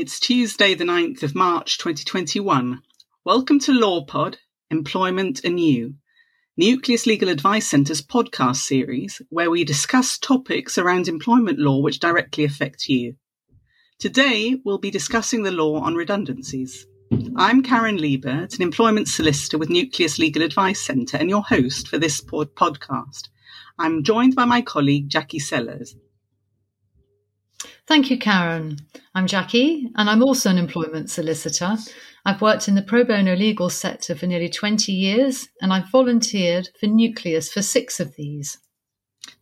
It's Tuesday, the 9th of March 2021. Welcome to LawPod, Employment Anew, Nucleus Legal Advice Centre's podcast series where we discuss topics around employment law which directly affect you. Today, we'll be discussing the law on redundancies. I'm Karen Liebert, an employment solicitor with Nucleus Legal Advice Centre and your host for this pod- podcast. I'm joined by my colleague Jacky Sellers. Thank you, Karen. I'm Jacky, and I'm also an employment solicitor. I've worked in the pro bono legal sector for nearly 20 years, and I've volunteered for Nucleus for six of these.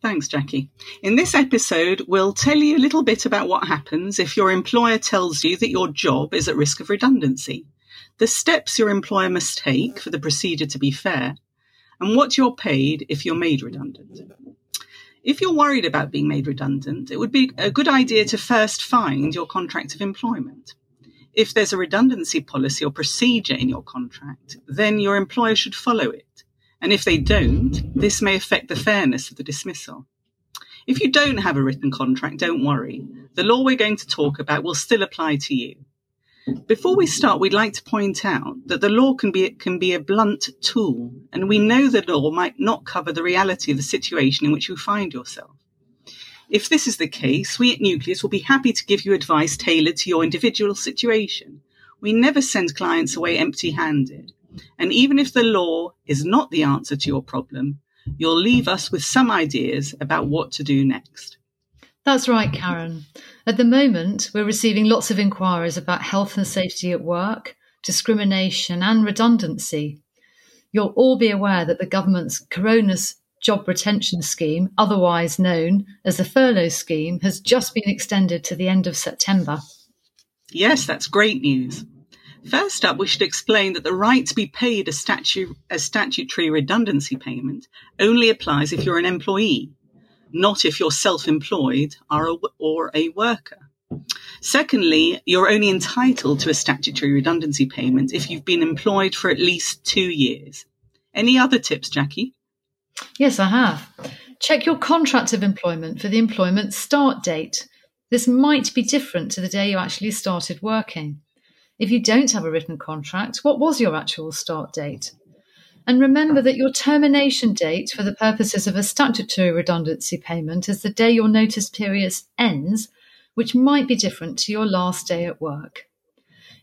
Thanks, Jacky. In this episode, we'll tell you a little bit about what happens if your employer tells you that your job is at risk of redundancy, the steps your employer must take for the procedure to be fair, and what you're paid if you're made redundant. If you're worried about being made redundant, it would be a good idea to first find your contract of employment. If there's a redundancy policy or procedure in your contract, then your employer should follow it. And if they don't, this may affect the fairness of the dismissal. If you don't have a written contract, don't worry. The law we're going to talk about will still apply to you. Before we start, we'd like to point out that the law can be, can be a blunt tool, and we know the law might not cover the reality of the situation in which you find yourself. If this is the case, we at Nucleus will be happy to give you advice tailored to your individual situation. We never send clients away empty handed. And even if the law is not the answer to your problem, you'll leave us with some ideas about what to do next. That's right, Karen. At the moment, we're receiving lots of inquiries about health and safety at work, discrimination, and redundancy. You'll all be aware that the government's Corona's Job Retention Scheme, otherwise known as the Furlough Scheme, has just been extended to the end of September. Yes, that's great news. First up, we should explain that the right to be paid a, statu- a statutory redundancy payment only applies if you're an employee not if you're self-employed or a worker. Secondly, you're only entitled to a statutory redundancy payment if you've been employed for at least two years. Any other tips, Jacky? Yes, I have. Check your contract of employment for the employment start date. This might be different to the day you actually started working. If you don't have a written contract, what was your actual start date? And remember that your termination date for the purposes of a statutory redundancy payment is the day your notice period ends, which might be different to your last day at work.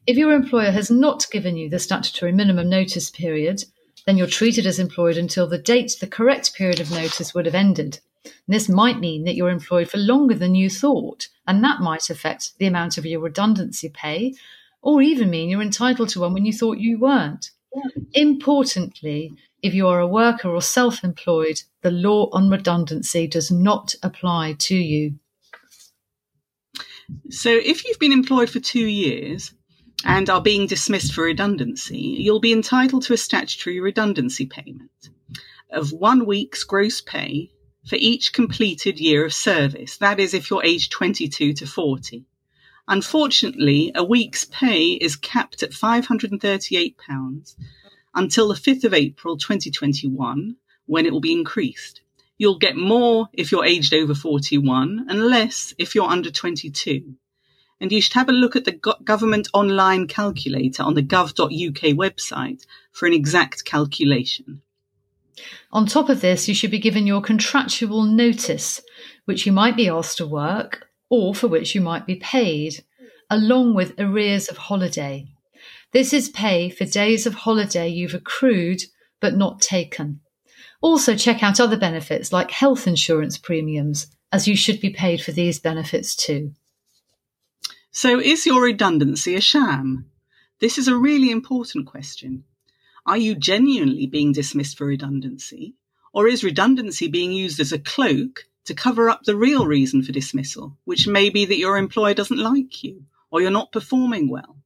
If your employer has not given you the statutory minimum notice period, then you're treated as employed until the date the correct period of notice would have ended. And this might mean that you're employed for longer than you thought, and that might affect the amount of your redundancy pay, or even mean you're entitled to one when you thought you weren't. Importantly, if you are a worker or self employed, the law on redundancy does not apply to you. So, if you've been employed for two years and are being dismissed for redundancy, you'll be entitled to a statutory redundancy payment of one week's gross pay for each completed year of service. That is, if you're aged 22 to 40. Unfortunately, a week's pay is capped at £538 until the 5th of April 2021, when it will be increased. You'll get more if you're aged over 41 and less if you're under 22. And you should have a look at the government online calculator on the gov.uk website for an exact calculation. On top of this, you should be given your contractual notice, which you might be asked to work or for which you might be paid, along with arrears of holiday. This is pay for days of holiday you've accrued but not taken. Also, check out other benefits like health insurance premiums, as you should be paid for these benefits too. So, is your redundancy a sham? This is a really important question. Are you genuinely being dismissed for redundancy? Or is redundancy being used as a cloak to cover up the real reason for dismissal, which may be that your employer doesn't like you or you're not performing well.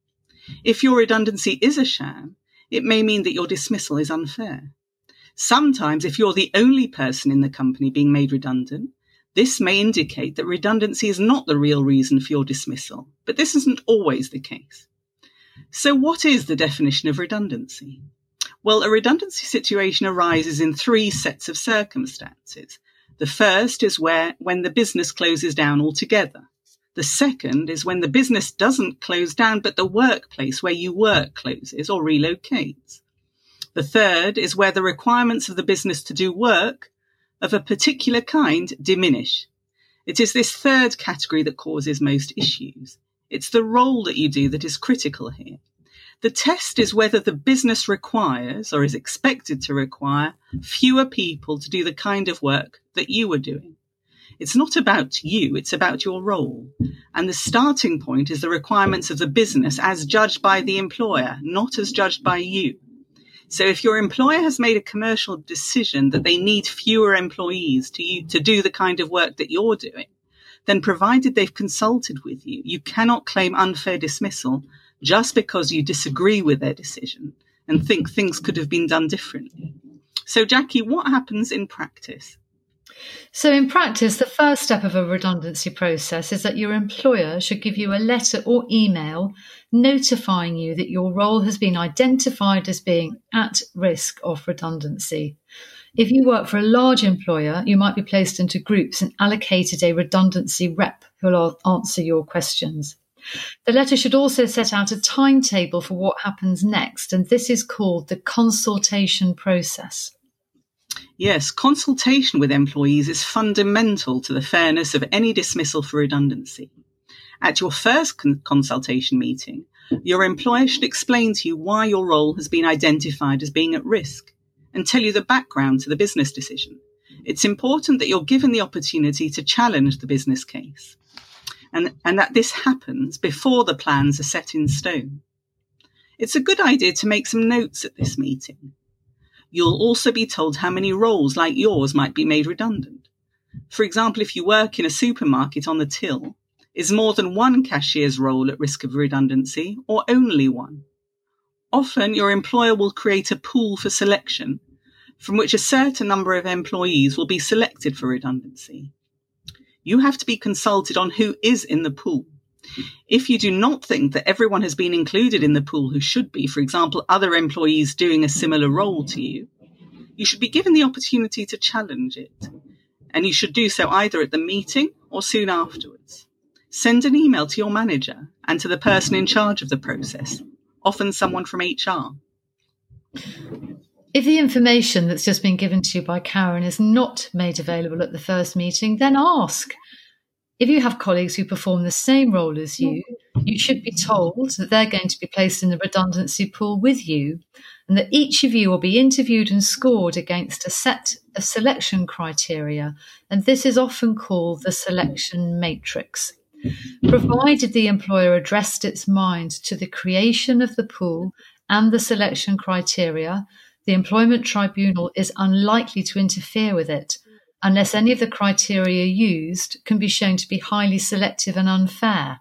If your redundancy is a sham, it may mean that your dismissal is unfair. Sometimes, if you're the only person in the company being made redundant, this may indicate that redundancy is not the real reason for your dismissal, but this isn't always the case. So, what is the definition of redundancy? Well, a redundancy situation arises in three sets of circumstances the first is where when the business closes down altogether. The second is when the business doesn't close down, but the workplace where you work closes or relocates. The third is where the requirements of the business to do work of a particular kind diminish. It is this third category that causes most issues. It's the role that you do that is critical here. The test is whether the business requires or is expected to require fewer people to do the kind of work that you are doing. It's not about you, it's about your role. And the starting point is the requirements of the business as judged by the employer, not as judged by you. So if your employer has made a commercial decision that they need fewer employees to you to do the kind of work that you're doing, then provided they've consulted with you, you cannot claim unfair dismissal just because you disagree with their decision and think things could have been done differently. So Jacky, what happens in practice? So, in practice, the first step of a redundancy process is that your employer should give you a letter or email notifying you that your role has been identified as being at risk of redundancy. If you work for a large employer, you might be placed into groups and allocated a redundancy rep who will answer your questions. The letter should also set out a timetable for what happens next, and this is called the consultation process. Yes, consultation with employees is fundamental to the fairness of any dismissal for redundancy. At your first con- consultation meeting, your employer should explain to you why your role has been identified as being at risk and tell you the background to the business decision. It's important that you're given the opportunity to challenge the business case and, and that this happens before the plans are set in stone. It's a good idea to make some notes at this meeting You'll also be told how many roles like yours might be made redundant. For example, if you work in a supermarket on the till, is more than one cashier's role at risk of redundancy or only one? Often your employer will create a pool for selection from which a certain number of employees will be selected for redundancy. You have to be consulted on who is in the pool. If you do not think that everyone has been included in the pool who should be, for example, other employees doing a similar role to you, you should be given the opportunity to challenge it. And you should do so either at the meeting or soon afterwards. Send an email to your manager and to the person in charge of the process, often someone from HR. If the information that's just been given to you by Karen is not made available at the first meeting, then ask. If you have colleagues who perform the same role as you, you should be told that they're going to be placed in the redundancy pool with you and that each of you will be interviewed and scored against a set of selection criteria. And this is often called the selection matrix. Provided the employer addressed its mind to the creation of the pool and the selection criteria, the employment tribunal is unlikely to interfere with it unless any of the criteria used can be shown to be highly selective and unfair.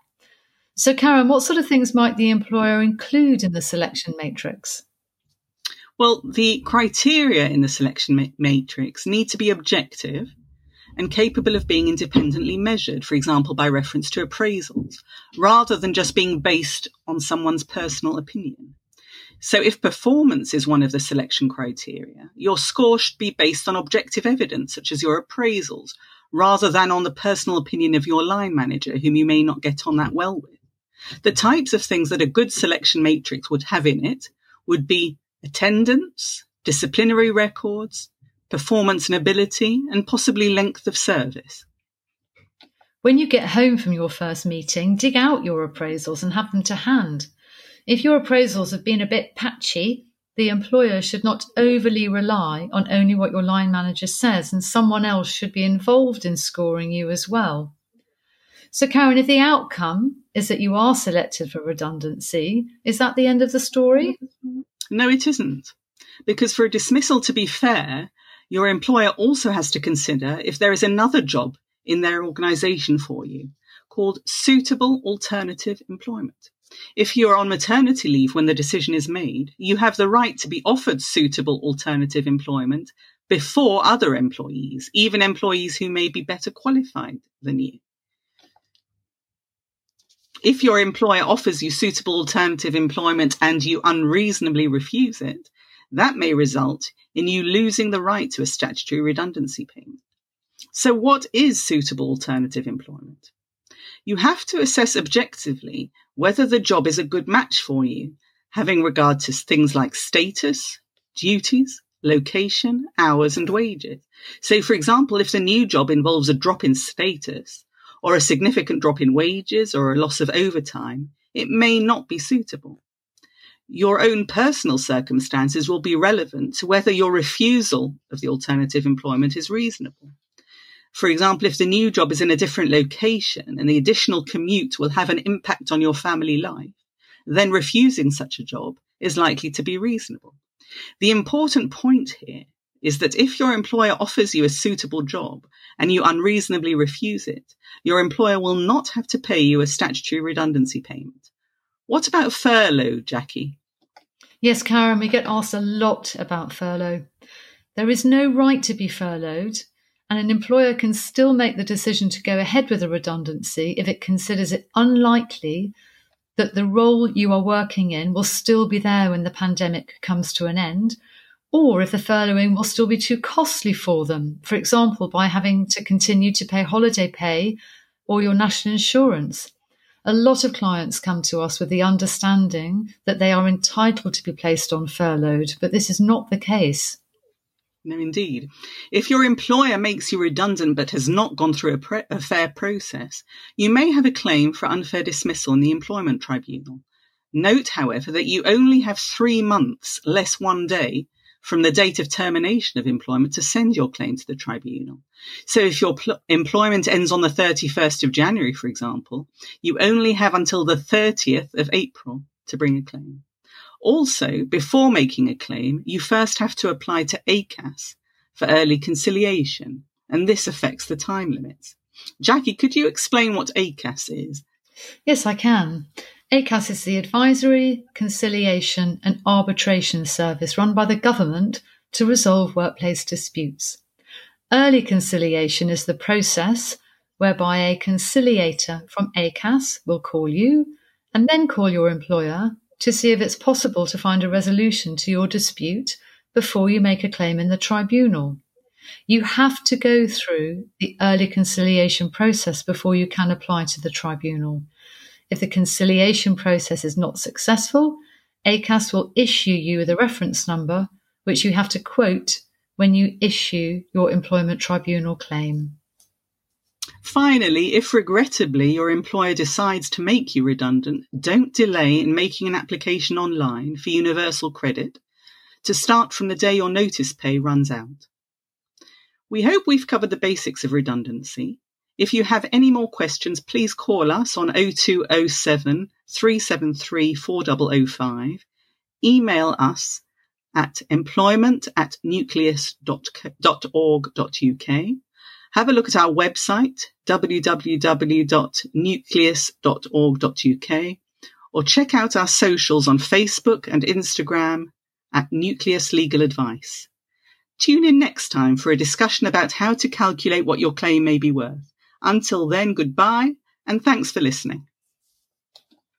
So, Karen, what sort of things might the employer include in the selection matrix? Well, the criteria in the selection ma- matrix need to be objective and capable of being independently measured, for example, by reference to appraisals, rather than just being based on someone's personal opinion. So if performance is one of the selection criteria, your score should be based on objective evidence, such as your appraisals, rather than on the personal opinion of your line manager, whom you may not get on that well with. The types of things that a good selection matrix would have in it would be attendance, disciplinary records, performance and ability, and possibly length of service. When you get home from your first meeting, dig out your appraisals and have them to hand. If your appraisals have been a bit patchy, the employer should not overly rely on only what your line manager says, and someone else should be involved in scoring you as well. So, Karen, if the outcome is that you are selected for redundancy, is that the end of the story? No, it isn't. Because for a dismissal to be fair, your employer also has to consider if there is another job in their organisation for you called suitable alternative employment. If you are on maternity leave when the decision is made, you have the right to be offered suitable alternative employment before other employees, even employees who may be better qualified than you. If your employer offers you suitable alternative employment and you unreasonably refuse it, that may result in you losing the right to a statutory redundancy payment. So what is suitable alternative employment? You have to assess objectively whether the job is a good match for you, having regard to things like status, duties, location, hours, and wages. So, for example, if the new job involves a drop in status, or a significant drop in wages, or a loss of overtime, it may not be suitable. Your own personal circumstances will be relevant to whether your refusal of the alternative employment is reasonable. For example, if the new job is in a different location and the additional commute will have an impact on your family life, then refusing such a job is likely to be reasonable. The important point here is that if your employer offers you a suitable job and you unreasonably refuse it, your employer will not have to pay you a statutory redundancy payment. What about furlough, Jacky? Yes, Karen, we get asked a lot about furlough. There is no right to be furloughed, and an employer can still make the decision to go ahead with a redundancy if it considers it unlikely that the role you are working in will still be there when the pandemic comes to an end, or if the furloughing will still be too costly for them, for example, by having to continue to pay holiday pay or your national insurance. A lot of clients come to us with the understanding that they are entitled to be placed on furloughed, but this is not the case. No, indeed. If your employer makes you redundant but has not gone through a, pre- a, fair process, you may have a claim for unfair dismissal in the employment tribunal. Note, however, that you only have three months, less one day, from the date of termination of employment to send your claim to the tribunal. So if your pl- employment ends on the 31st of January, for example, you only have until the 30th of April to bring a claim. Also, before making a claim, you first have to apply to ACAS for early conciliation, and this affects the time limits. Jacky, could you explain what ACAS is? Yes, I can. ACAS is the Advisory, Conciliation and Arbitration Service run by the government to resolve workplace disputes. Early conciliation is the process whereby a conciliator from ACAS will call you and then call your employer to see if it's possible to find a resolution to your dispute before you make a claim in the tribunal. You have to go through the early conciliation process before you can apply to the tribunal. If the conciliation process is not successful, ACAS will issue you with a reference number, which you have to quote when you issue your employment tribunal claim. Finally, if regrettably your employer decides to make you redundant, don't delay in making an application online for universal credit to start from the day your notice pay runs out. We hope we've covered the basics of redundancy if you have any more questions, please call us on 0207 373 4005. Email us at employment at nucleus.org.uk. Have a look at our website, www.nucleus.org.uk, or check out our socials on Facebook and Instagram at Nucleus Legal Advice. Tune in next time for a discussion about how to calculate what your claim may be worth. Until then, goodbye and thanks for listening.